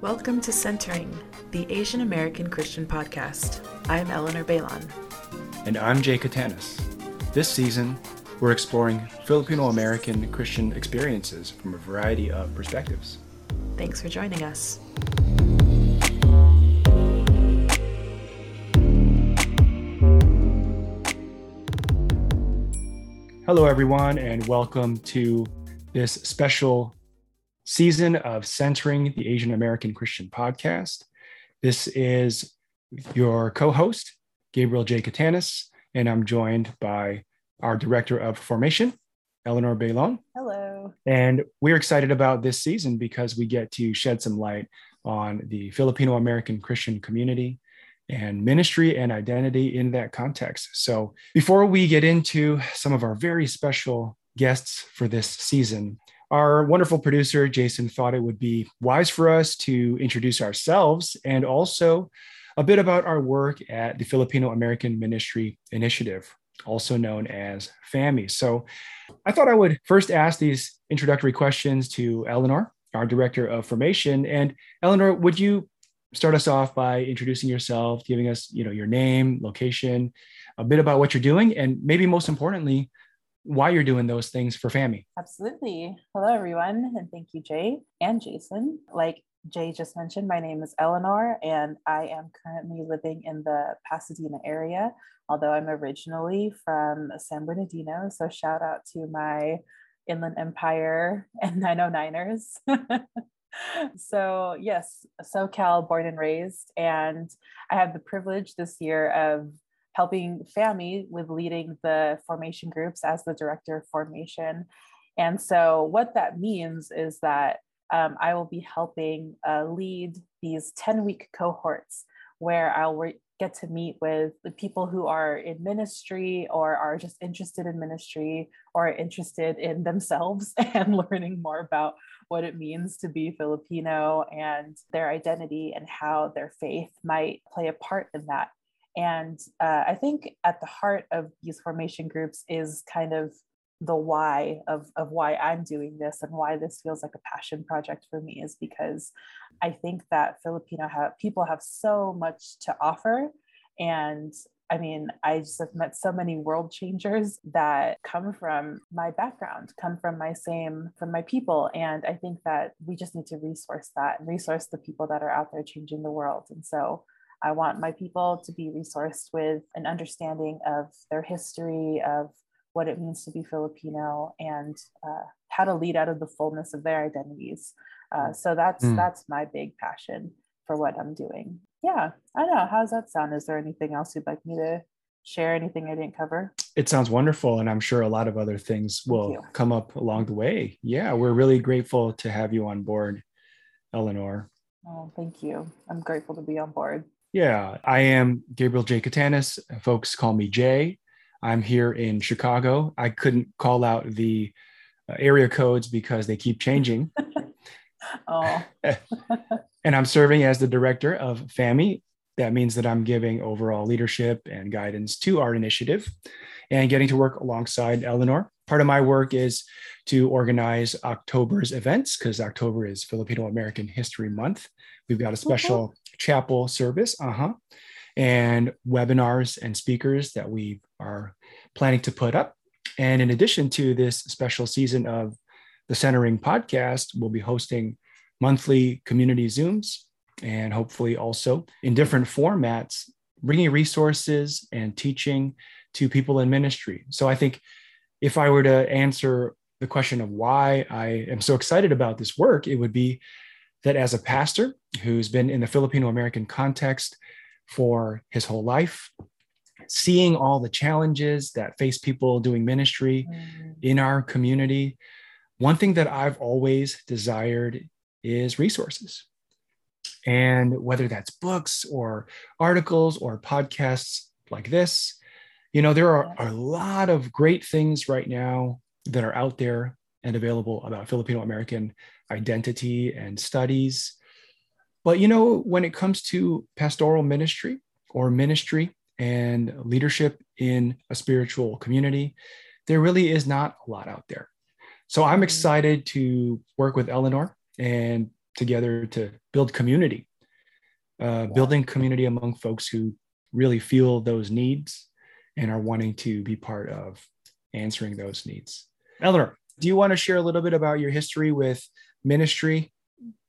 Welcome to Centering, the Asian American Christian podcast. I'm Eleanor Baylon. And I'm Jay Katanis. This season, we're exploring Filipino American Christian experiences from a variety of perspectives. Thanks for joining us. Hello, everyone, and welcome to this special season of Centering the Asian American Christian podcast. This is your co host, Gabriel J. Katanis, and I'm joined by our Director of Formation, Eleanor Baylon. Hello. And we're excited about this season because we get to shed some light on the Filipino American Christian community and ministry and identity in that context. So, before we get into some of our very special guests for this season, our wonderful producer, Jason, thought it would be wise for us to introduce ourselves and also a bit about our work at the Filipino American Ministry Initiative, also known as FAMI. So I thought I would first ask these introductory questions to Eleanor, our Director of Formation. And Eleanor, would you start us off by introducing yourself, giving us you know, your name, location, a bit about what you're doing, and maybe most importantly, why you're doing those things for FAMI. Absolutely. Hello, everyone. And thank you, Jay and Jason. Like Jay just mentioned, my name is Eleanor, and I am currently living in the Pasadena area, although I'm originally from San Bernardino. So, shout out to my Inland Empire and 909ers. so, yes, SoCal born and raised. And I have the privilege this year of helping FAMI with leading the formation groups as the director of formation. And so, what that means is that um, I will be helping uh, lead these 10 week cohorts where I'll re- get to meet with the people who are in ministry or are just interested in ministry or interested in themselves and learning more about what it means to be Filipino and their identity and how their faith might play a part in that. And uh, I think at the heart of youth formation groups is kind of the why of, of why I'm doing this and why this feels like a passion project for me is because I think that Filipino have, people have so much to offer. And I mean, I just have met so many world changers that come from my background, come from my same, from my people. And I think that we just need to resource that and resource the people that are out there changing the world. And so I want my people to be resourced with an understanding of their history, of what it means to be Filipino, and uh, how to lead out of the fullness of their identities. Uh, so that's mm. that's my big passion for what I'm doing. Yeah, I know. How's that sound? Is there anything else you'd like me to share? Anything I didn't cover? It sounds wonderful, and I'm sure a lot of other things will come up along the way. Yeah, we're really grateful to have you on board, Eleanor. Oh, thank you. I'm grateful to be on board. Yeah, I am Gabriel J. Katanis. Folks call me Jay. I'm here in Chicago. I couldn't call out the uh, area codes because they keep changing. oh. and I'm serving as the director of FAMI. That means that I'm giving overall leadership and guidance to our initiative and getting to work alongside Eleanor. Part of my work is to organize October's events because October is Filipino American History Month. We've got a special chapel service, uh-huh, and webinars and speakers that we are planning to put up. And in addition to this special season of the Centering podcast, we'll be hosting monthly community Zooms and hopefully also in different formats, bringing resources and teaching to people in ministry. So I think if I were to answer the question of why I am so excited about this work, it would be that as a pastor who's been in the Filipino American context for his whole life, seeing all the challenges that face people doing ministry mm. in our community, one thing that I've always desired is resources. And whether that's books or articles or podcasts like this, you know, there are a lot of great things right now that are out there and available about Filipino American identity and studies. But you know, when it comes to pastoral ministry or ministry and leadership in a spiritual community, there really is not a lot out there. So I'm mm-hmm. excited to work with Eleanor and together to build community, uh, building community among folks who really feel those needs and are wanting to be part of answering those needs. Eleanor, do you want to share a little bit about your history with ministry,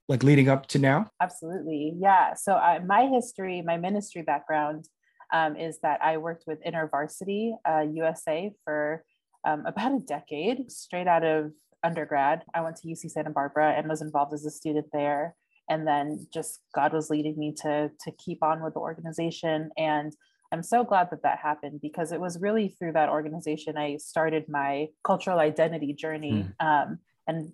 like leading up to now? Absolutely. Yeah. So, uh, my history, my ministry background um, is that I worked with InterVarsity uh, USA for um, about a decade, straight out of undergrad. I went to UC Santa Barbara and was involved as a student there. And then just God was leading me to, to keep on with the organization. And I'm so glad that that happened because it was really through that organization I started my cultural identity journey mm. um, and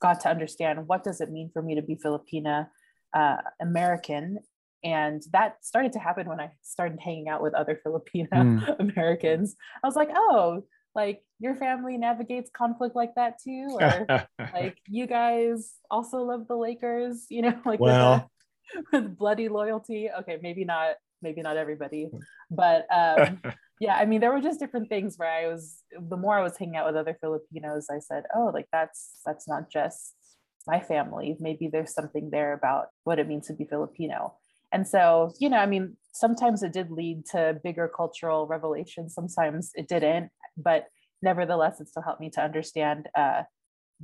got to understand what does it mean for me to be Filipina uh, American. And that started to happen when I started hanging out with other Filipina mm. Americans. I was like, oh, like your family navigates conflict like that too or like you guys also love the lakers you know like well. with, with, bloody loyalty okay maybe not maybe not everybody but um yeah i mean there were just different things where i was the more i was hanging out with other filipinos i said oh like that's that's not just my family maybe there's something there about what it means to be filipino and so you know i mean sometimes it did lead to bigger cultural revelations sometimes it didn't but nevertheless, it still helped me to understand uh,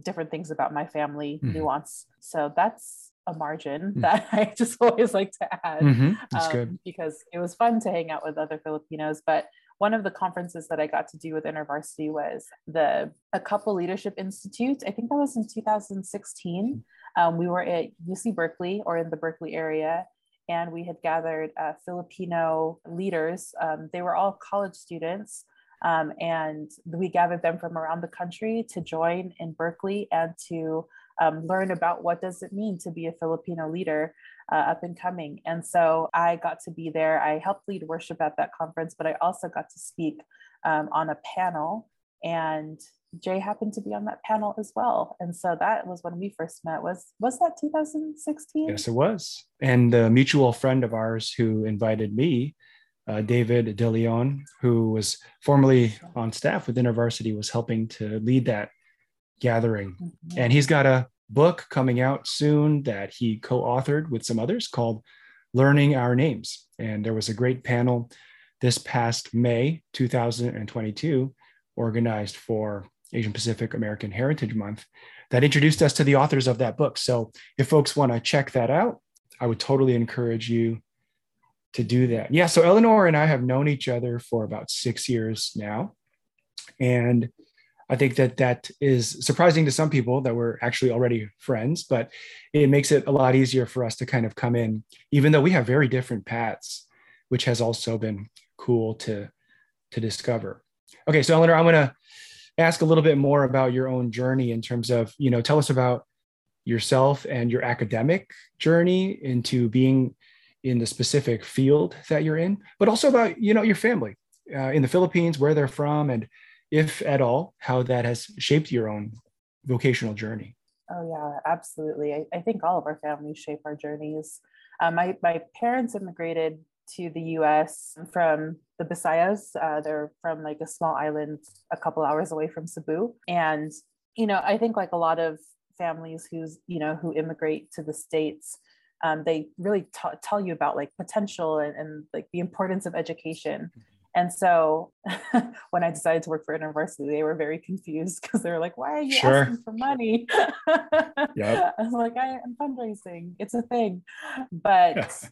different things about my family mm-hmm. nuance. So that's a margin mm-hmm. that I just always like to add mm-hmm. um, because it was fun to hang out with other Filipinos. But one of the conferences that I got to do with InterVarsity was the Kapwa leadership institute. I think that was in 2016. Um, we were at UC Berkeley or in the Berkeley area, and we had gathered uh, Filipino leaders. Um, they were all college students um, and we gathered them from around the country to join in Berkeley and to um, learn about what does it mean to be a Filipino leader uh, up and coming. And so I got to be there. I helped lead worship at that conference, but I also got to speak um, on a panel. And Jay happened to be on that panel as well. And so that was when we first met. Was was that 2016? Yes, it was. And a mutual friend of ours who invited me uh, David DeLeon, who was formerly on staff with InterVarsity, was helping to lead that gathering. Mm-hmm. And he's got a book coming out soon that he co authored with some others called Learning Our Names. And there was a great panel this past May 2022, organized for Asian Pacific American Heritage Month, that introduced us to the authors of that book. So if folks want to check that out, I would totally encourage you to do that. Yeah. So Eleanor and I have known each other for about six years now. And I think that that is surprising to some people that we're actually already friends, but it makes it a lot easier for us to kind of come in, even though we have very different paths, which has also been cool to, to discover. Okay. So Eleanor, I'm going to ask a little bit more about your own journey in terms of, you know, tell us about yourself and your academic journey into being in the specific field that you're in, but also about you know your family uh, in the Philippines, where they're from, and if at all, how that has shaped your own vocational journey. Oh yeah, absolutely. I, I think all of our families shape our journeys. Uh, my my parents immigrated to the U.S. from the Visayas. Uh, they're from like a small island a couple hours away from Cebu, and you know I think like a lot of families who's you know who immigrate to the states um, they really t- tell you about like potential and, and like the importance of education mm-hmm. And so when I decided to work for InterVarsity, they were very confused because they were like, why are you sure. asking for money? yep. I was like, I, am fundraising. It's a thing. But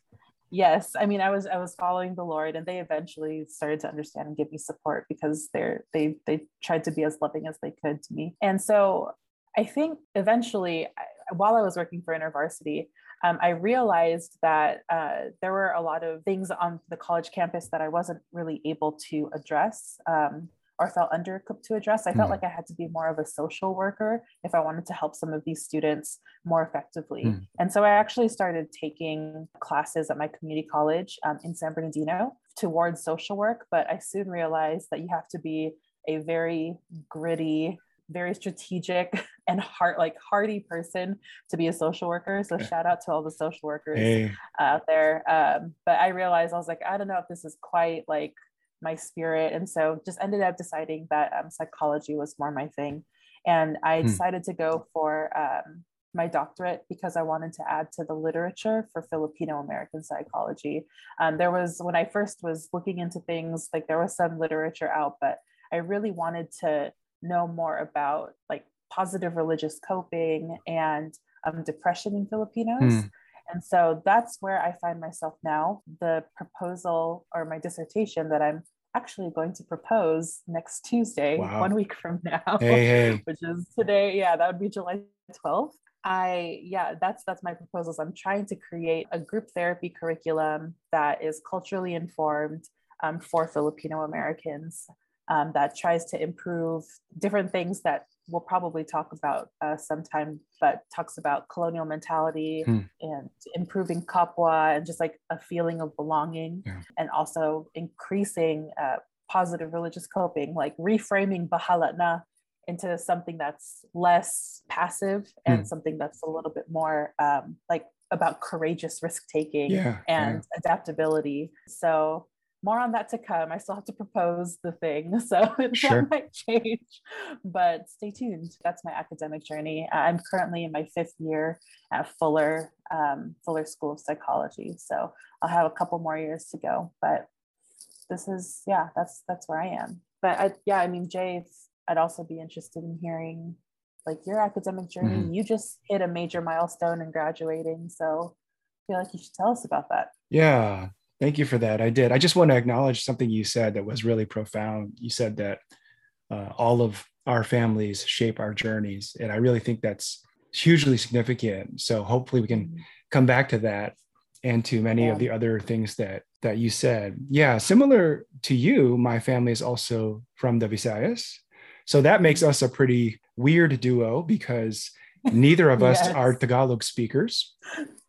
yes, I mean, I was I was following the Lord and they eventually started to understand and give me support because they're they they tried to be as loving as they could to me. And so I think eventually while I was working for InterVarsity, um, I realized that uh, there were a lot of things on the college campus that I wasn't really able to address um, or felt underequipped to address. I felt mm. like I had to be more of a social worker if I wanted to help some of these students more effectively. Mm. And so I actually started taking classes at my community college um, in San Bernardino towards social work, but I soon realized that you have to be a very gritty very strategic and heart like hearty person to be a social worker. So shout out to all the social workers hey. out there. Um, but I realized I was like, I don't know if this is quite like my spirit, and so just ended up deciding that um, psychology was more my thing. And I hmm. decided to go for um, my doctorate because I wanted to add to the literature for Filipino American psychology. Um, there was, when I first was looking into things, like there was some literature out, but I really wanted to know more about like positive religious coping and um, depression in Filipinos. Mm. And so that's where I find myself now. The proposal or my dissertation that I'm actually going to propose next Tuesday, wow. one week from now, hey, hey. which is today. Yeah, that would be July 12th. I yeah, that's that's my proposals. I'm trying to create a group therapy curriculum that is culturally informed um, for Filipino Americans um, that tries to improve different things that we'll probably talk about uh, sometime, but talks about colonial mentality hmm. and improving kapwa and just like a feeling of belonging yeah. and also increasing uh, positive religious coping, like reframing bahala na into something that's less passive and hmm. something that's a little bit more um, like about courageous risk taking yeah, and yeah. adaptability. So more on that to come. I still have to propose the thing, so sure. that might change. But stay tuned. That's my academic journey. I'm currently in my fifth year at Fuller um, Fuller School of Psychology, so I'll have a couple more years to go. But this is yeah, that's that's where I am. But I, yeah, I mean, Jay, I'd also be interested in hearing like your academic journey. Mm-hmm. You just hit a major milestone in graduating, so I feel like you should tell us about that. Yeah, Thank you for that. I did. I just want to acknowledge something you said that was really profound. You said that uh, all of our families shape our journeys. And I really think that's hugely significant. So hopefully we can mm-hmm. come back to that and to many yeah. of the other things that that you said. Yeah, similar to you, my family is also from the Visayas. So that makes us a pretty weird duo because neither of us yes. are Tagalog speakers.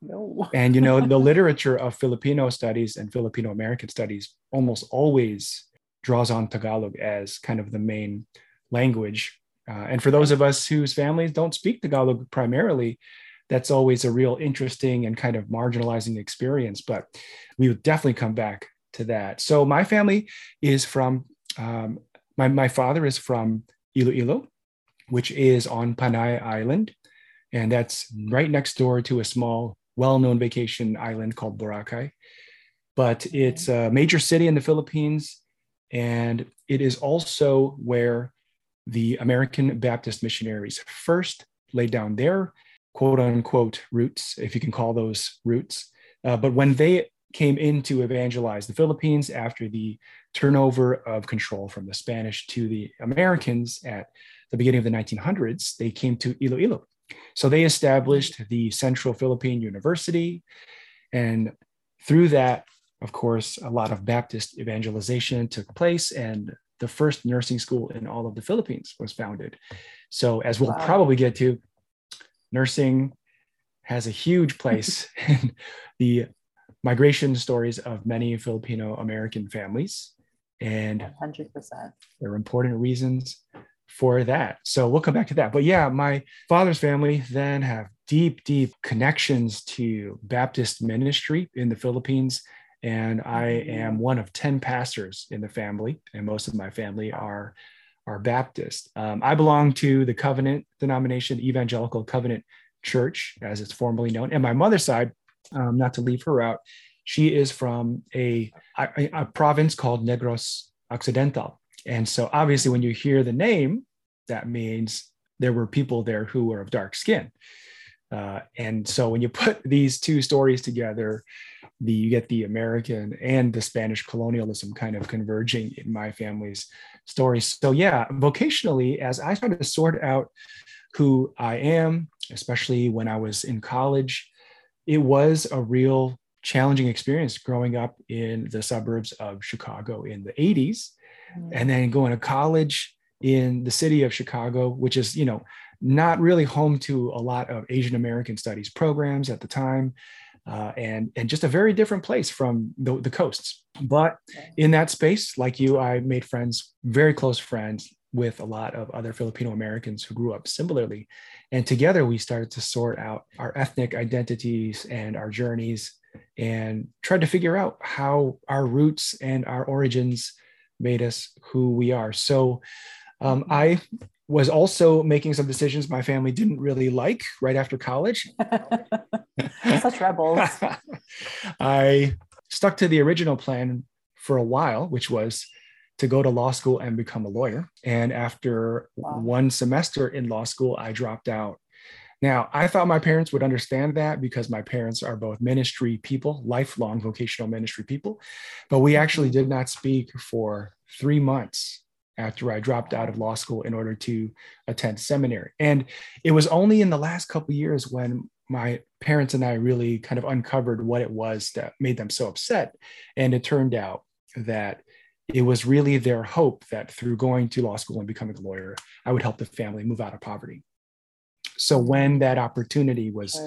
No. and you know, the literature of Filipino studies and Filipino American studies almost always draws on Tagalog as kind of the main language. Uh, and for those of us whose families don't speak Tagalog primarily, that's always a real interesting and kind of marginalizing experience. But we would definitely come back to that. So my family is from um, my my father is from Iloilo, which is on Panay Island, and that's right next door to a small well-known vacation island called Boracay. But it's a major city in the Philippines, and it is also where the American Baptist missionaries first laid down their quote unquote roots, if you can call those roots. Uh, but when they came in to evangelize the Philippines after the turnover of control from the Spanish to the Americans at the beginning of the 1900s, they came to Iloilo. So they established the Central Philippine University. And through that, of course, a lot of Baptist evangelization took place, and the first nursing school in all of the Philippines was founded. So, as we'll wow. probably get to, nursing has a huge place in the migration stories of many Filipino American families. And 100%. There are important reasons for that. So we'll come back to that. But yeah, my father's family then have deep, deep connections to Baptist ministry in the Philippines. And I am one of 10 pastors in the family, and most of my family are, are Baptist. Um, I belong to the Covenant denomination, Evangelical Covenant Church, as it's formally known. And my mother's side, um, not to leave her out, she is from a, a, a province called Negros Occidental, and so obviously, when you hear the name, that means there were people there who were of dark skin. Uh, and so when you put these two stories together, the, you get the American and the Spanish colonialism kind of converging in my family's story. So yeah, vocationally, as I started to sort out who I am, especially when I was in college, it was a real challenging experience growing up in the suburbs of Chicago in the 80s and then going to college in the city of Chicago, which is, you know, not really home to a lot of Asian American studies programs at the time. Uh, and and just a very different place from the, the coasts. But in that space, like you, I made friends, very close friends with a lot of other Filipino Americans who grew up similarly. And together we started to sort out our ethnic identities and our journeys and tried to figure out how our roots and our origins made us who we are. So um, mm-hmm. I was also making some decisions my family didn't really like right after college. Such rebels. I stuck to the original plan for a while, which was to go to law school and become a lawyer. And after wow. one semester in law school, I dropped out. Now, I thought my parents would understand that because my parents are both ministry people, lifelong vocational ministry people. But we actually did not speak for three months after I dropped out of law school in order to attend seminary. And it was only in the last couple years when my parents and I really kind of uncovered what it was that made them so upset. And it turned out that it was really their hope that through going to law school and becoming a lawyer, I would help the family move out of poverty. So when that opportunity was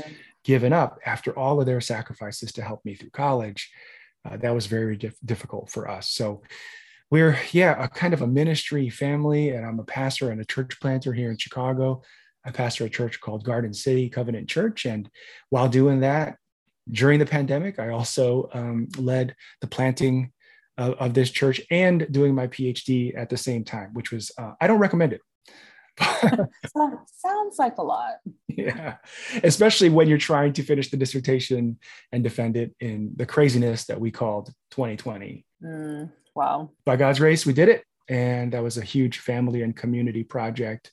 given up after all of their sacrifices to help me through college, uh, that was very dif- difficult for us. So we're yeah a kind of a ministry family and i'm a pastor and a church planter here in chicago. I pastor a church called garden city covenant church and while doing that during the pandemic i also um, led the planting of, of, this church and doing my phd at the same time which was uh, i don't recommend it sounds like a lot yeah especially when you're trying to finish the dissertation and defend it in the craziness that we called 2020 mm. Wow. By God's grace, we did it. And that was a huge family and community project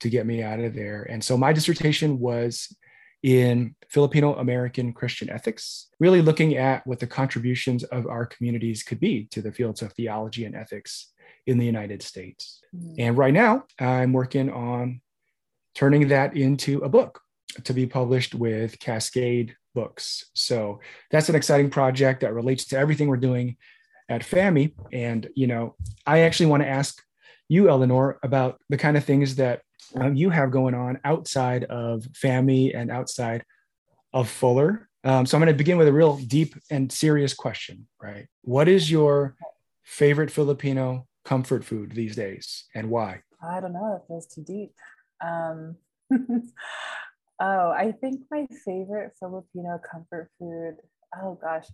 to get me out of there. And so my dissertation was in Filipino American Christian ethics, really looking at what the contributions of our communities could be to the fields of theology and ethics in the United States. Mm-hmm. And right now, I'm working on turning that into a book to be published with Cascade Books. So that's an exciting project that relates to everything we're doing at FAMI. And, you know, I actually want to ask you, Eleanor, about the kind of things that um, you have going on outside of FAMI and outside of Fuller. Um, so I'm going to begin with a real deep and serious question, right? What is your favorite Filipino comfort food these days and why? I don't know. It feels too deep. Um, oh, I think my favorite Filipino comfort food, oh gosh,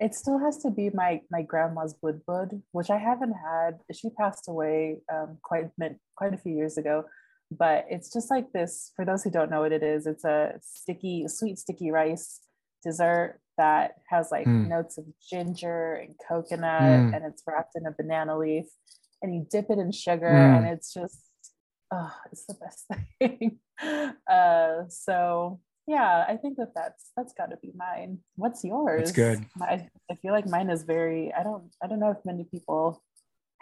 it still has to be my my grandma's budbud, which I haven't had. She passed away um, quite quite a few years ago, but it's just like this. For those who don't know what it is, it's a sticky, sweet sticky rice dessert that has like mm. notes of ginger and coconut, mm. and it's wrapped in a banana leaf, and you dip it in sugar, mm. and it's just oh, it's the best thing. uh, so yeah i think that that's that's got to be mine. What's yours? That's good. I, I feel like mine is very i don't i don't know if many people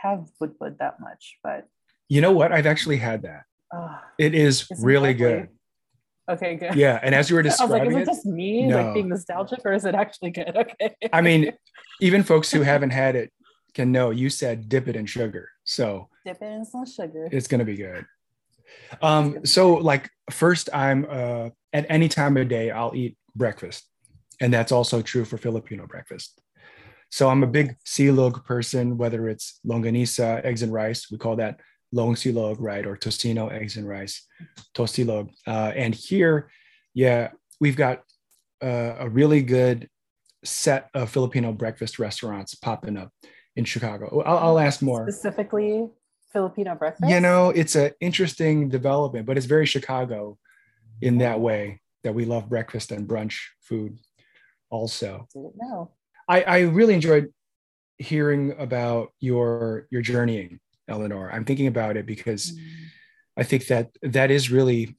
have budbud that much but you know what? I've actually had that. Uh, it is really good. Okay good. Yeah and as you were describing I was like, is it, just me no. like being nostalgic or is it actually good? Okay. I mean even folks who haven't had it can know you said dip it in sugar so dip it in some sugar. it's going to be good um so like first i'm uh at any time of day, I'll eat breakfast. And that's also true for Filipino breakfast. So I'm a big silog person, whether it's longanisa, eggs and rice, we call that longsilog, right? Or tocino, eggs and rice, tosilog. Uh, and here, yeah, we've got uh, a really good set of Filipino breakfast restaurants popping up in Chicago. I'll, I'll ask more. Specifically Filipino breakfast? You know, it's an interesting development, but it's very Chicago in that way that we love breakfast and brunch food also. No. I, I really enjoyed hearing about your your journeying, Eleanor. I'm thinking about it because mm. I think that that is really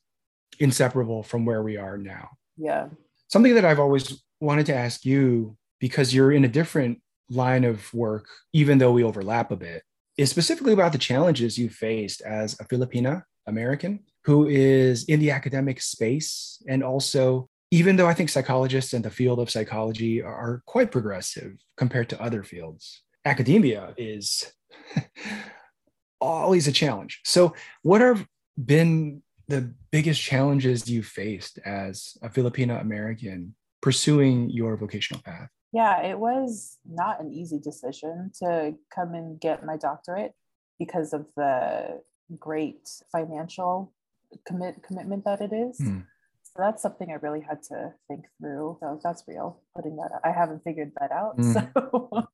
inseparable from where we are now. Yeah. Something that I've always wanted to ask you because you're in a different line of work, even though we overlap a bit, is specifically about the challenges you faced as a Filipina American who is in the academic space. And also, even though I think psychologists and the field of psychology are quite progressive compared to other fields, academia is always a challenge. So, what have been the biggest challenges you faced as a Filipino American pursuing your vocational path? Yeah, it was not an easy decision to come and get my doctorate because of the great financial commit commitment that it is. Mm. So that's something I really had to think through. So that's real. Putting that, out. I haven't figured that out. Mm. So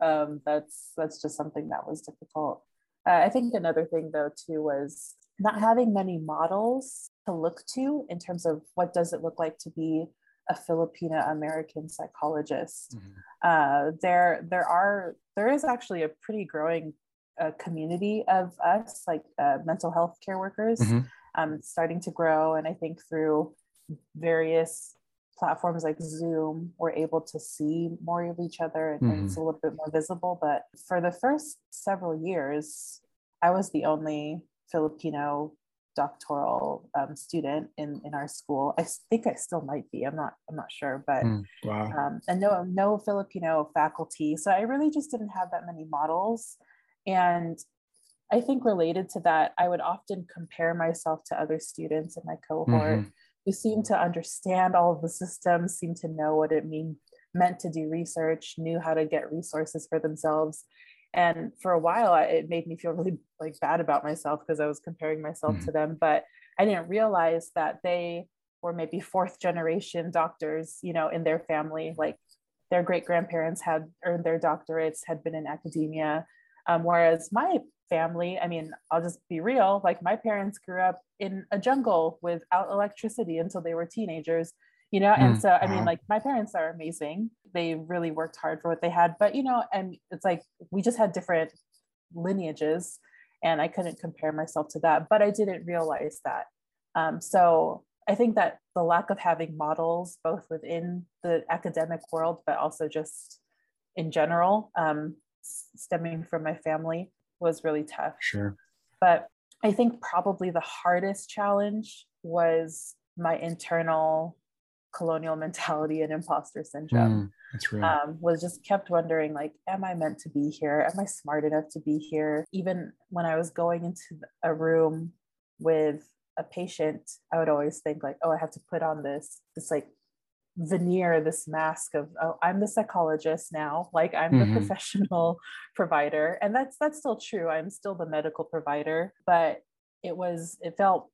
um, that's that's just something that was difficult. Uh, I think another thing though too was not having many models to look to in terms of what does it look like to be a Filipino American psychologist. Mm-hmm. Uh, there, there are there is actually a pretty growing uh, community of us, like uh, mental health care workers, mm-hmm. um, starting to grow, and I think through various platforms like Zoom, we're able to see more of each other and, mm-hmm. and it's a little bit more visible. But for the first several years, I was the only Filipino doctoral um, student in in our school. I think I still might be. I'm not. I'm not sure, but mm, wow. Um, and no no Filipino faculty. So I really just didn't have that many models, and I think related to that, I would often compare myself to other students in my cohort mm-hmm. who seemed to understand all of the systems, seemed to know what it mean meant to do research, knew how to get resources for themselves, and for a while it made me feel really like bad about myself because i was comparing myself mm-hmm. to them but i didn't realize that they were maybe fourth generation doctors you know in their family like their great grandparents had earned their doctorates had been in academia um, whereas my family i mean i'll just be real like my parents grew up in a jungle without electricity until they were teenagers you know and mm, so i mean like my parents are amazing they really worked hard for what they had but you know and it's like we just had different lineages and i couldn't compare myself to that but i didn't realize that. Um, so i think that the lack of having models both within the academic world but also just in general um, stemming from my family was really tough. Sure. But i think probably the hardest challenge was my internal colonial mentality and imposter syndrome. That's right. Um, was just kept wondering, like, am I meant to be here? Am I smart enough to be here? Even when I was going into a room with a patient, I would always think like, oh, I have to put on this this like veneer, this mask of oh, I'm the psychologist now, like I'm mm-hmm. the professional provider, and that's that's still true. I'm still the medical provider, but it was it felt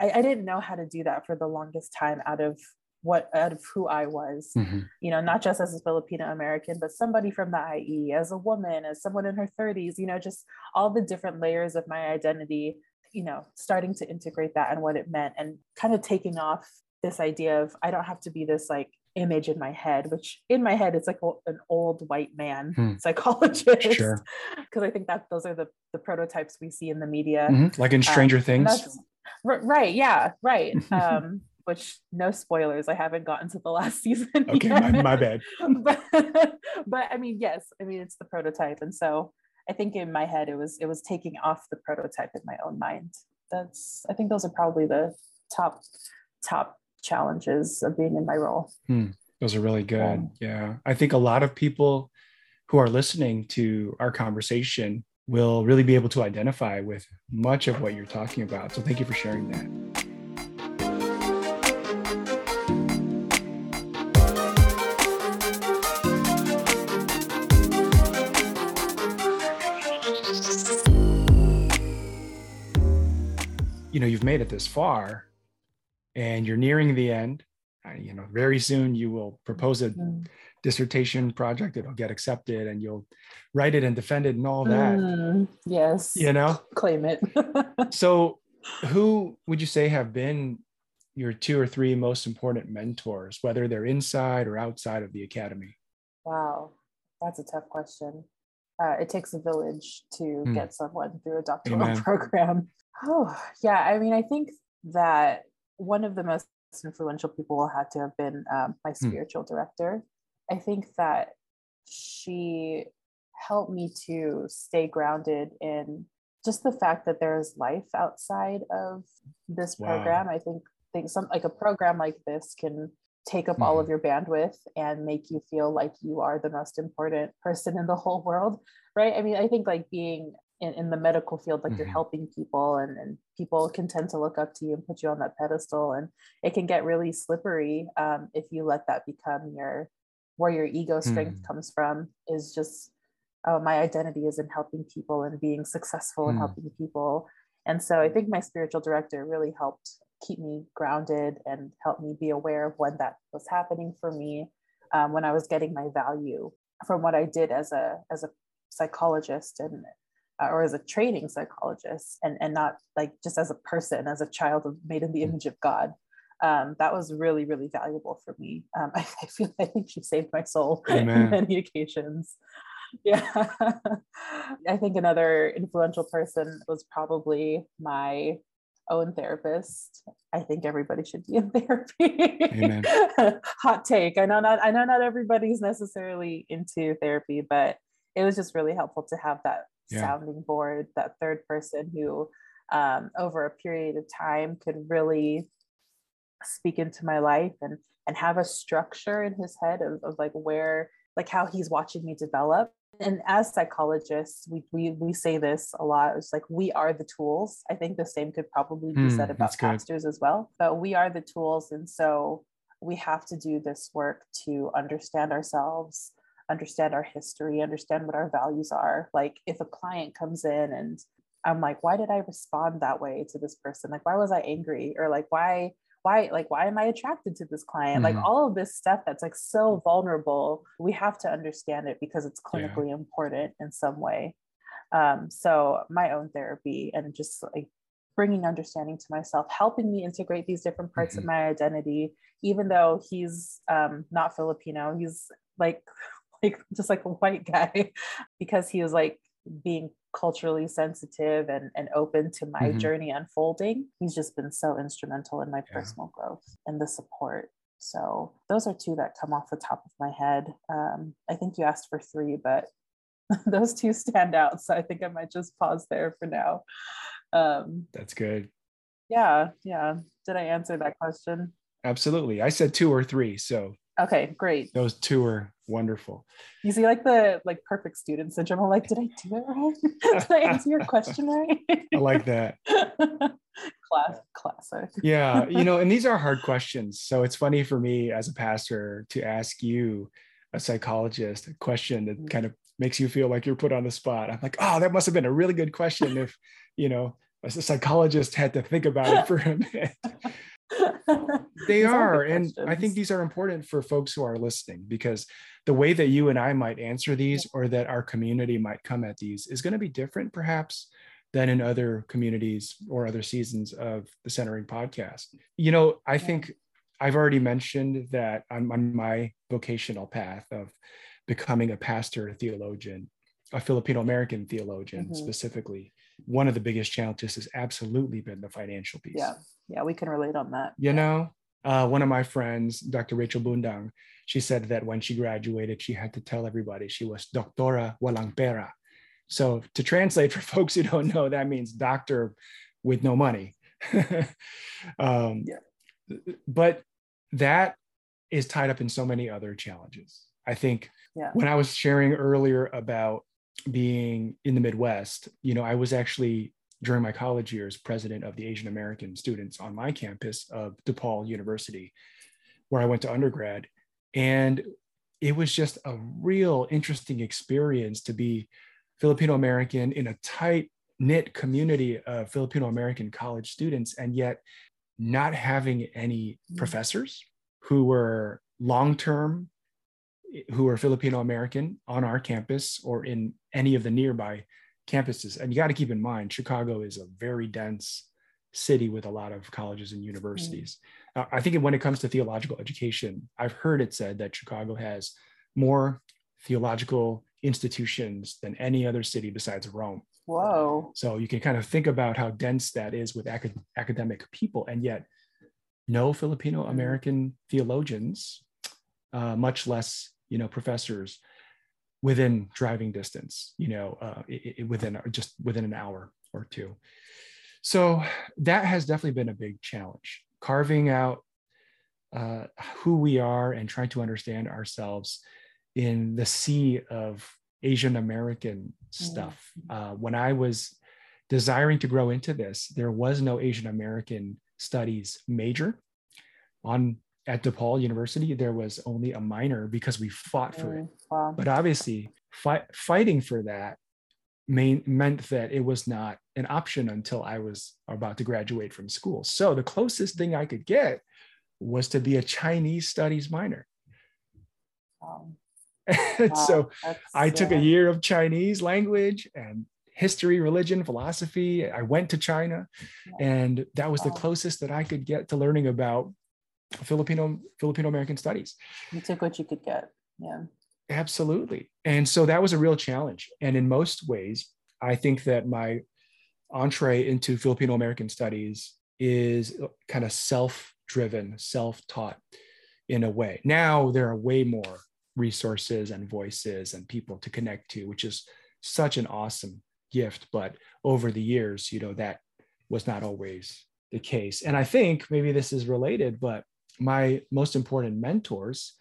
I, I, didn't know how to do that for the longest time out of what out of who I was, mm-hmm. you know, not just as a Filipino American, but somebody from the IE, as a woman, as someone in her 30s, you know, just all the different layers of my identity, you know, starting to integrate that and what it meant and kind of taking off this idea of I don't have to be this like image in my head, which in my head it's like an old white man hmm. psychologist. Sure. Because I think that those are the the prototypes we see in the media. Mm-hmm. Like in Stranger um, Things. Right. Yeah. Right. Um, which no spoilers i haven't gotten to the last season okay my, my, bad. But, but i mean yes i mean it's the prototype and so i think in my head it was it was taking off the prototype in my own mind. That's i think those are probably the top top challenges of being in my role. Hmm. those are really good. Um, yeah i think a lot of people who are listening to our conversation will really be able to identify with much of what you're talking about so thank you for sharing that you know you've made it this far and you're nearing the end uh, you know very soon you will propose a mm. dissertation project it'll get accepted and you'll write it and defend it and all that. Mm, yes. You know? Claim it. So who would you say have been your two or three most important mentors whether they're inside or outside of the academy? Wow. That's a tough question. Uh, it takes a village to mm. get someone through a doctoral Amen. program Oh, yeah. I mean, I think that one of the most influential people had to have been um, my hmm. spiritual director. I think that she helped me to stay grounded in just the fact that there's life outside of this wow. program. I think think some like a program like this can take up mm-hmm. all of mm-hmm. your bandwidth and make you feel like you are the most important person in the whole world right i mean i think like being in, in the medical field like mm-hmm. you're helping people and, and people can tend to look up to you and put you on that pedestal and it can get really slippery um, if you let that become your where your ego strength mm. comes from is just oh, my identity is in helping people and being successful and mm. helping people and so i think my spiritual director really helped keep me grounded and help me be aware of when that was happening for me um, when i was getting my value from what i did as a as a psychologist and or as a training psychologist and, and not like just as a person, as a child made in the image of God. Um, that was really, really valuable for me. Um, I, I, feel I think she saved my soul Amen. many occasions. Yeah. I think another influential person was probably my own therapist. I think everybody should be in therapy. Hot take. I know not I know not everybody's necessarily into therapy, but it was just really helpful to have that yeah. sounding board, that third person who um, over a period of time could really speak into my life and and have a structure in his head of, of like where like how he's watching me develop and as psychologists we, we we say this a lot it's like we are the tools i think the same could probably be mm, said about pastors good. as well but we are the tools and so we have to do this work to understand ourselves understand our history, understand what our values are. Like if a client comes in and I'm like, why did I respond that way to this person? Like, why was I angry? Or like, why, why, like, why am I attracted to this client? Mm-hmm. Like all of this stuff that's like so vulnerable, we have to understand it because it's clinically yeah. important in some way. Um, so my own therapy and just like bringing understanding to myself, helping me integrate these different parts mm-hmm. of my identity, even though he's um, not Filipino, he's like like just like a white guy because he was like being culturally sensitive and, and open to my mm-hmm. journey unfolding. He's just been so instrumental in my yeah. personal growth and the support. So those are two that come off the top of my head. Um, i think you asked for three but those two stand out so i think i might just pause there for now. Um, that's good. yeah yeah. Did i answer that question? Absolutely. I said two or three so Okay, great. Those two are wonderful. You see, like the like perfect student syndrome. I'm like, did I do it right? did I answer your question right? I like that. Class, classic. yeah, you know, and these are hard questions. So it's funny for me as a pastor to ask you, a psychologist, a question that mm-hmm. kind of makes you feel like you're put on the spot. I'm like, oh, that must have been a really good question if, you know, a psychologist had to think about it for a minute they are and i think these are important for folks who are listening because the way that you and i might answer these or that our community might come at these is going to be different perhaps than in other communities or other seasons of the centering podcast. You know i think i've already mentioned that i'm on my vocational path of becoming a pastor a theologian a filipino american theologian mm-hmm. specifically one of the biggest challenges has absolutely been the financial piece yeah yeah we can relate on that you know uh, one of my friends, Dr. Rachel Bundang, she said that when she graduated, she had to tell everybody she was doctora walang pera. So to translate for folks who don't know, that means doctor with no money. um, yeah. But that is tied up in so many other challenges. I think yeah. when I was sharing earlier about being in the Midwest, you know, I was actually during my college years, president of the Asian American students on my campus of DePaul University, where I went to undergrad. And it was just a real interesting experience to be Filipino American in a tight knit community of Filipino American college students, and yet not having any mm. professors who were long term, who are Filipino American on our campus or in any of the nearby campuses. And you got to keep in mind, Chicago is a very dense city with a lot of colleges and universities. Mm. I think when it comes to theological education, I've heard it said that Chicago has more theological institutions than any other city besides Rome. Whoa. So you can kind of think about how dense that is with acad- academic people, and yet no Filipino American theologians, uh, much less you know professors within driving distance, you know, uh, it, it, within just within an hour or two. So that has definitely been a big challenge, carving out uh, who we are and trying to understand ourselves in the sea of Asian American stuff. Uh, when I was desiring to grow into this, there was no Asian American studies major on at DePaul University, there was only a minor because we fought for it. Mm, wow. But obviously, fight, fighting for that main, meant that it was not an option until I was about to graduate from school. So the closest thing I could get was to be a Chinese studies minor. Wow. wow. so I took yeah. a year of Chinese language and history, religion, philosophy. I went to China, Yeah. and that was the closest that I could get to learning about Filipino Filipino American studies. You took what you could get. Yeah. Absolutely. And so that was a real challenge. And in most ways, I think that my entree into Filipino American studies is kind of self driven, self taught in a way. Now there are way more resources and voices and people to connect to, which is such an awesome gift. But over the years, you know, that was not always the case. And I think maybe this is related, but my most important mentors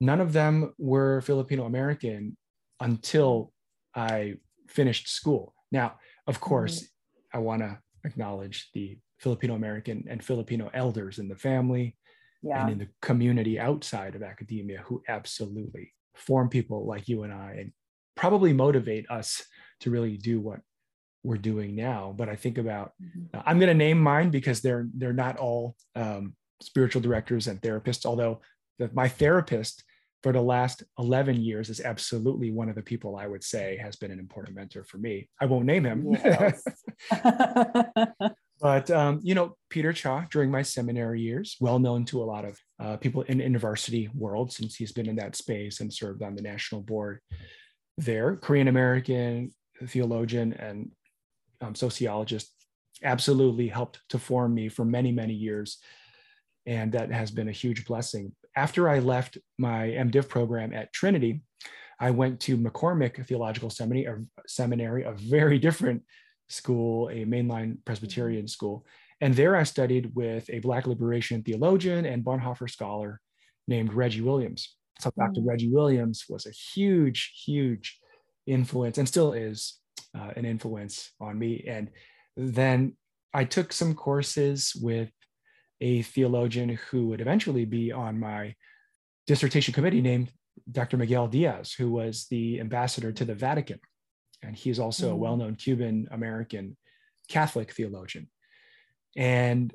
none of them were Filipino American until I finished school. Now, of course, I want to acknowledge the Filipino American and Filipino elders in the family Yeah. and in the community outside of academia who absolutely form people like you and I and probably motivate us to really do what we're doing now. But I think about Mhm. uh, I'm going to name mine because they're they're not all um, spiritual directors and therapists. Although the, my therapist for the last 11 years is absolutely one of the people I would say has been an important mentor for me. I won't name him, Yes. but um, you know Peter Cha during my seminary years, well known to a lot of uh, people in the university world since he's been in that space and served on the national board there. Korean American theologian and um, sociologist absolutely helped to form me for many, many years. And that has been a huge blessing. After I left my MDiv program at Trinity, I went to McCormick Theological Seminary, a seminary, a very different school, a mainline Presbyterian school. And there I studied with a Black liberation theologian and Bonhoeffer scholar named Reggie Williams. So Dr. Mm. Reggie Williams was a huge, huge influence and still is uh, an influence on me. And then I took some courses with a theologian who would eventually be on my dissertation committee named Dr. Miguel Diaz, who was the ambassador to the Vatican. And he's also a Mm. well known Cuban American Catholic theologian. And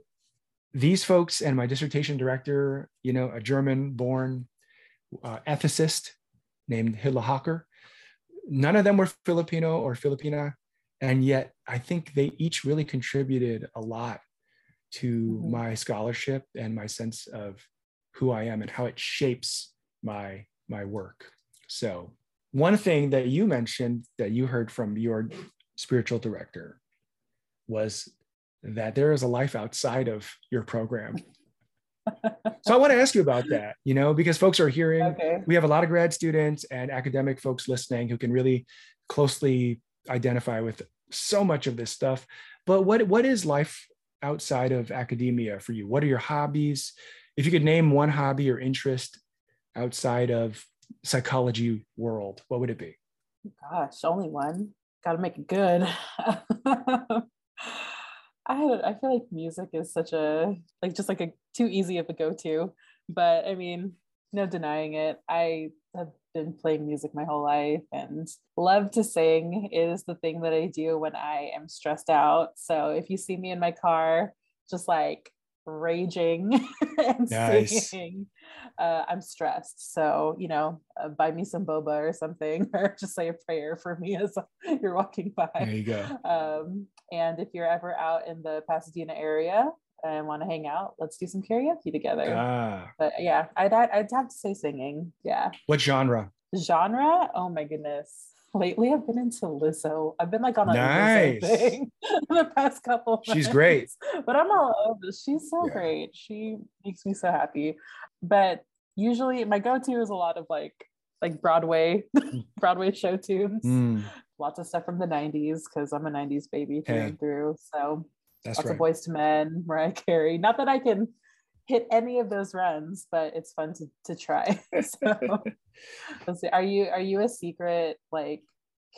these folks and my dissertation director, you know, a German born uh, ethicist named Hille Haker, none of them were Filipino or Filipina. And yet I think they each really contributed a lot to Mhm. my scholarship and my sense of who I am and how it shapes my my work. So one thing that you mentioned that you heard from your spiritual director was that there is a life outside of your program. so I want to ask you about that, you know, because folks are hearing okay. we have a lot of grad students and academic folks listening who can really closely identify with so much of this stuff. But what what is life outside of academia for you? What are your hobbies? If you could name one hobby or interest outside of psychology world, what would it be? Gosh, only one. Got to make it good. I don't- I feel like music is such a like just like a too easy of a go-to, but I mean, no denying it. I have been playing music my whole life and love to sing is the thing that I do when I am stressed out. So if you see me in my car, just like raging and Nice. singing, uh, I'm stressed. So, you know, uh, buy me some boba or something, or just say a prayer for me as you're walking by. There you go. Um, and if you're ever out in the Pasadena area and want to hang out, let's do some karaoke together. Ah, but yeah, I'd, I'd I'd have to say singing. Yeah. what genre? Genre? Oh my goodness. Lately, I've been into Lizzo. I've been like on a Nice. Lizzo thing the past couple. She's months. great. but I'm all over. She's so Yeah. great. She makes me so happy. But usually, my go-to is a lot of like like Broadway, Broadway show tunes. Mm, Lots of stuff from the '90s because I'm a '90s baby through Hey. and through. So that's lots right. of Boyz II Men, Mariah Carey. Not that I can hit any of those runs, but it's fun to, to try. so let's see. Are you are you a secret like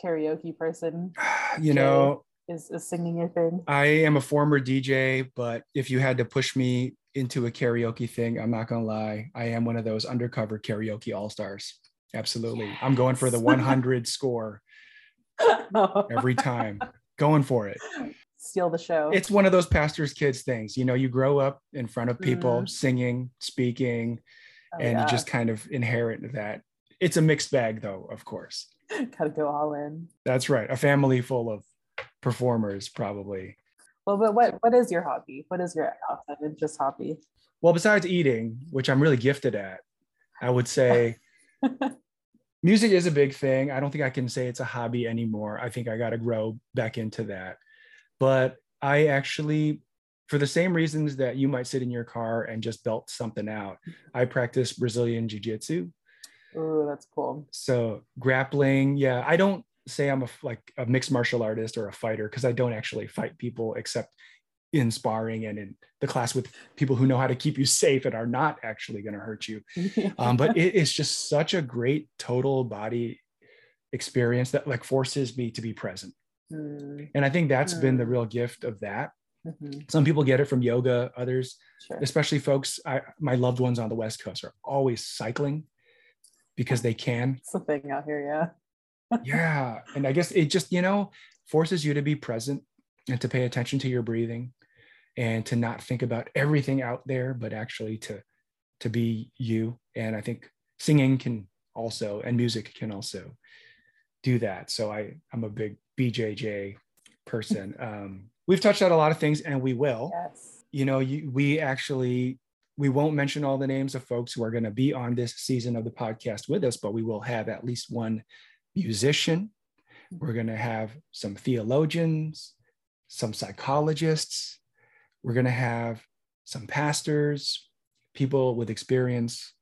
karaoke person? you know, Is is singing your thing? I am a former DJ, but if you had to push me into a karaoke thing, I'm not gonna lie, I am one of those undercover karaoke all stars. Absolutely, I'm going for the 100 score every time. going for it. Steal the show. It's one of those pastor's kids things. You know, you grow up in front of people Mhm. singing, speaking, Oh, and yeah. you just kind of inherit that. It's a mixed bag, though, of course. Gotta go all in. That's right. A family full of performers, probably. Well, but what what is your hobby? What is your outside interest hobby? Well, besides eating, which I'm really gifted at, I would say music is a big thing. I don't think I can say it's a hobby anymore. I think I got to grow back into that. But I actually, for the same reasons that you might sit in your car and just belt something out, I practice Brazilian Jiu Jitsu. Oh, that's cool. So grappling, yeah, I don't say I'm a like a mixed martial artist or a fighter because I don't actually fight people except in sparring and in the class with people who know how to keep you safe and are not actually going to hurt you. Um, but it is just such a great total body experience that like forces me to be present. Mm, And I think that's been the Mm. real gift of that. mhm, Some people get it from yoga, others, Sure. especially folks, I, my loved ones on the West Coast are always cycling because they can. It's the thing out here, yeah. yeah and i guess it just you know forces you to be present and to pay attention to your breathing and to not think about everything out there but actually to to be you and i think singing can also and music can also do that. So i i'm a big bjj person. Um we've touched on a lot of things and we will. Yes. you know you, we actually we won't mention all the names of folks who are going to be on this season of the podcast with us but we will have at least one musician. We're going to have some theologians some psychologists. We're going to have some pastors people with experience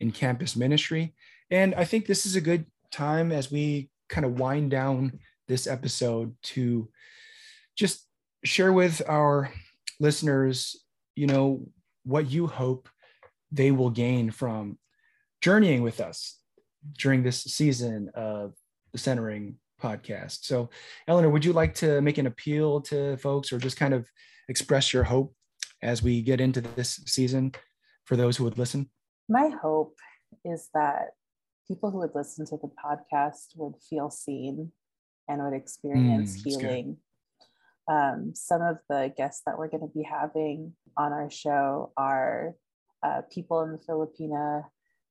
in campus ministry. And i think this is a good time as we kind of wind down this episode to just share with our listeners you know what you hope they will gain from journeying with us during this season of the centering podcast. So eleanor would you like to make an appeal to folks or just kind of express your hope as we get into this season for those who would listen? My hope is that people who would listen to the podcast would feel seen and would experience Mm, healing. Um, some of the guests that we're going to be having on our show are uh, people in the Filipina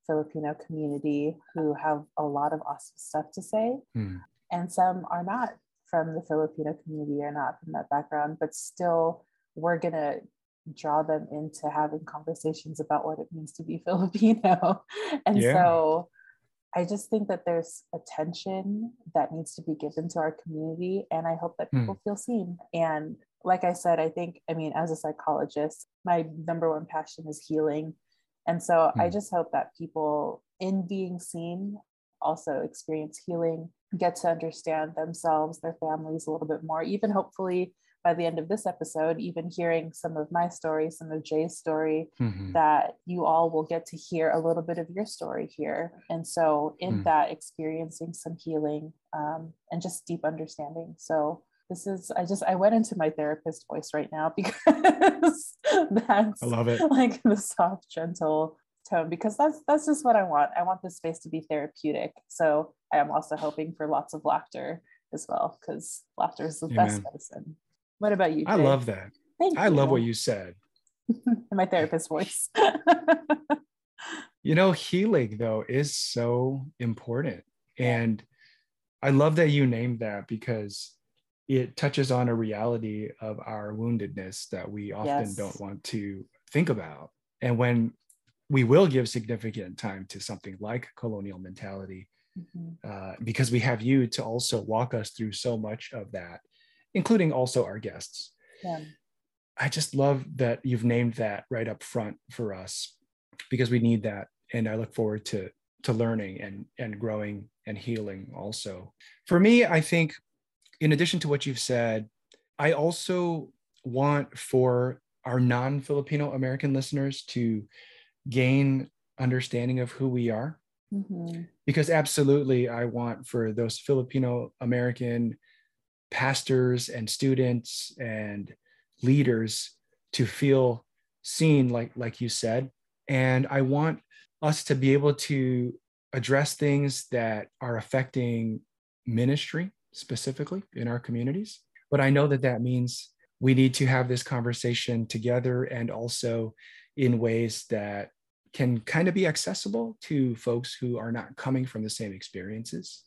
Filipino community who have a lot of awesome stuff to say, Hmm. and some are not from the Filipino community or not from that background, but still we're going to draw them into having conversations about what it means to be Filipino. And Yeah. so I just think that there's attention that needs to be given to our community. And I hope that Hmm. people feel seen. And like I said, I think, I mean, as a psychologist, my number one passion is healing. And so I Hmm. just hope that people, in being seen, also experience healing, get to understand themselves, their families a little bit more, even hopefully by the end of this episode, even hearing some of my story, some of Jay's story, Mhm. that you all will get to hear a little bit of your story here. And so, in Mm. that, experiencing some healing um, and just deep understanding. So, this is, I just, I went into my therapist voice right now because that's i love it like the soft, gentle tone, because that's, that's just what I want. I want this space to be therapeutic. So, I am also hoping for lots of laughter as well, because laughter is the best medicine. What about you? i love that Thank you. i love what you said in my therapist voice. You know, healing though is so important. And I love that you named that because it touches on a reality of our woundedness that we often Yes. don't want to think about. And when we will give significant time to something like colonial mentality, Mhm. uh, because we have you to also walk us through so much of that, including also our guests. Yeah. I just love that you've named that right up front for us because we need that. And I look forward to to learning and and growing and healing also. For me, I think in addition to what you've said, I also want for our non-Filipino American listeners to gain understanding of who we are Mhm. because absolutely i want for those filipino american pastors and students and leaders to feel seen like like you said. And i want us to be able to address things that are affecting ministry specifically in our communities. But i know that that means we need to have this conversation together and also in ways that can kind of be accessible to folks who are not coming from the same experiences.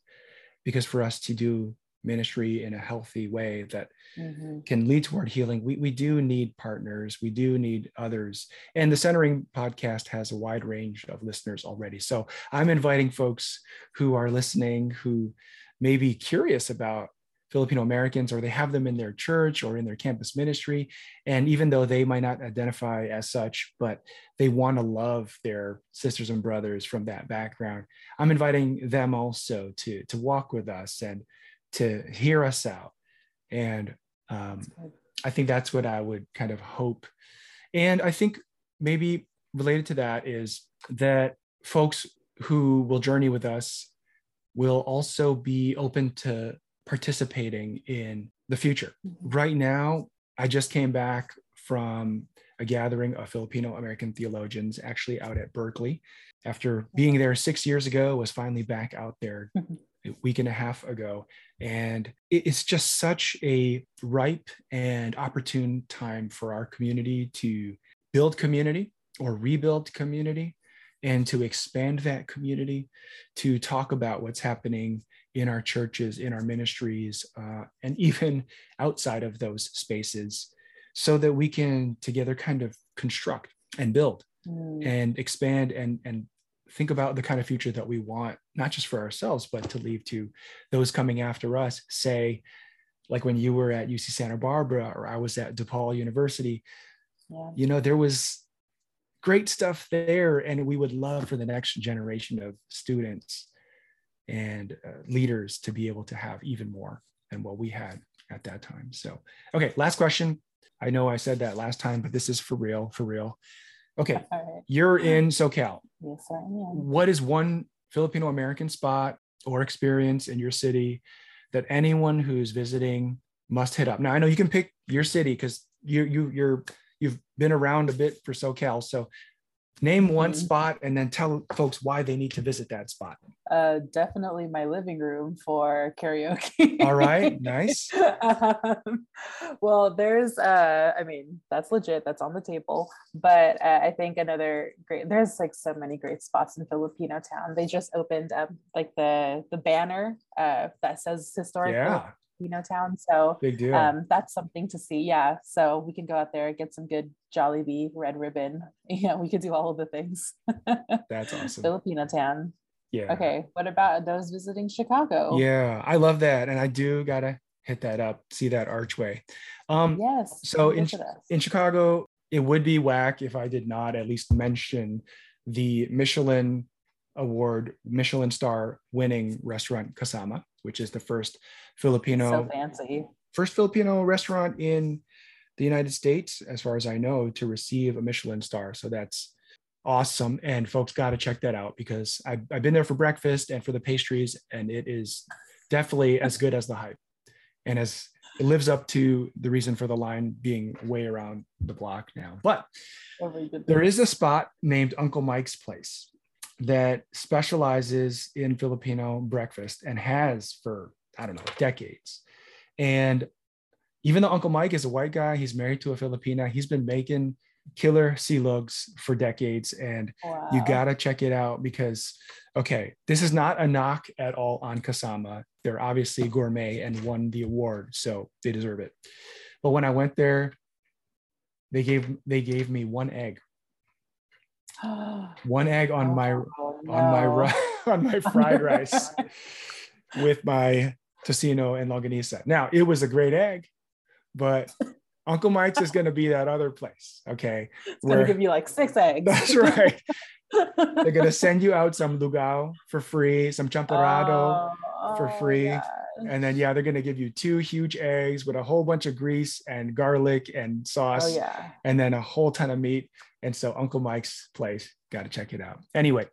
Because for us to do ministry in a healthy way that Mm-hmm. can lead toward healing, we, we do need partners, we do need others. And the Centering podcast has a wide range of listeners already. So I'm inviting folks who are listening who may be curious about Filipino Americans or they have them in their church or in their campus ministry. And even though they might not identify as such, but they want to love their sisters and brothers from that background, I'm inviting them also to, to walk with us and to hear us out. And um, I think that's what I would kind of hope. And I think maybe related to that is that folks who will journey with us will also be open to participating in the future. Mhm. Right now, I just came back from a gathering of Filipino American theologians actually out at Berkeley. After being there six years ago, was finally back out there Mhm. a week and a half ago. And it's just such a ripe and opportune time for our community to build community or rebuild community and to expand that community, to talk about what's happening in our churches, in our ministries, uh, and even outside of those spaces, so that we can together kind of construct and build Mm. and expand and and think about the kind of future that we want not just for ourselves but to leave to those coming after us. Say like when you were at uc santa barbara or i was at depaul university Yeah. you know there was great stuff there and we would love for the next generation of students and uh, leaders to be able to have even more than what we had at that time. So okay last question. I know i said that last time but this is for real for real okay right. you're um, in socal Yes, I am. what is one filipino american spot or experience in your city that anyone who's visiting must hit up now i know you can pick your city because you you you're you've been around a bit for socal so name one Mhm. spot and then tell folks why they need to visit that spot Uh, definitely my living room for karaoke. all right nice um, well, there's, uh, I mean, that's legit. That's on the table. But uh, I think another great. There's like so many great spots in Filipino town. They just opened up like the the banner uh, that says historic yeah Filipino town. So big deal um, that's something to see. Yeah. So we can go out there, get some good Jollibee, red ribbon. Yeah, we could do all of the things. that's awesome Filipino town. yeah Okay. What about those visiting Chicago? yeah i love that and i do gotta hit that up see that archway um Yes. so in, in Chicago, it would be whack if I did not at least mention the Michelin award, Michelin star winning restaurant Kasama, which is the first so Filipino fancy. first Filipino restaurant in the United States, as far as I know, to receive a Michelin star. So that's awesome. And folks got to check that out because I've, I've been there for breakfast and for the pastries, and it is definitely as good as the hype. And as it lives up to the reason for the line being way around the block now. But Oh there is a spot named Uncle Mike's Place that specializes in Filipino breakfast and has for, I don't know, decades. And even though Uncle Mike is a white guy, he's married to a Filipina, he's been making killer silogs for decades. And Wow. you gotta check it out because okay this is not a knock at all on kasama they're obviously gourmet and won the award so they deserve it but when i went there they gave they gave me one egg one egg on my Oh, on my on my oh, fried rice with my tocino and longanisa now it was a great egg but uncle mike's is going to be that other place okay It's gonna give you like six eggs. that's right they're going to send you out some lugao for free some champorado Oh, for oh, free. God. and then yeah they're going to give you two huge eggs with a whole bunch of grease and garlic and oh, sauce Oh yeah. and then a whole ton of meat and so uncle mike's place got to check it out. Anyway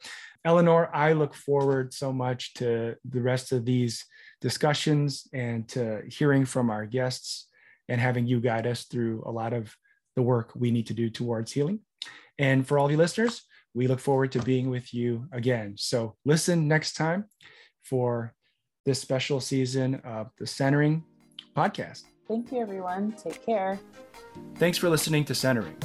eleanor i look forward so much to the rest of these discussions and to hearing from our guests and having you guide us through a lot of the work we need to do towards healing. And for all of you listeners we look forward to being with you again. So listen next time for this special season of the centering podcast. Thank you, everyone. Take care. thanks for listening to centering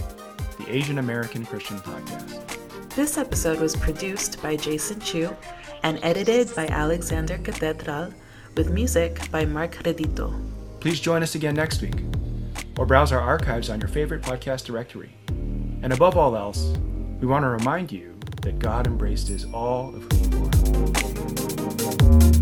the Asian American Christian Podcast. This episode was produced by Jason Chu and edited by Alexander Cathedral with music by Mark Redito. Please join us again next week or browse our archives on your favorite podcast directory. And above all else, we want to remind you that God embraced is all of who you are.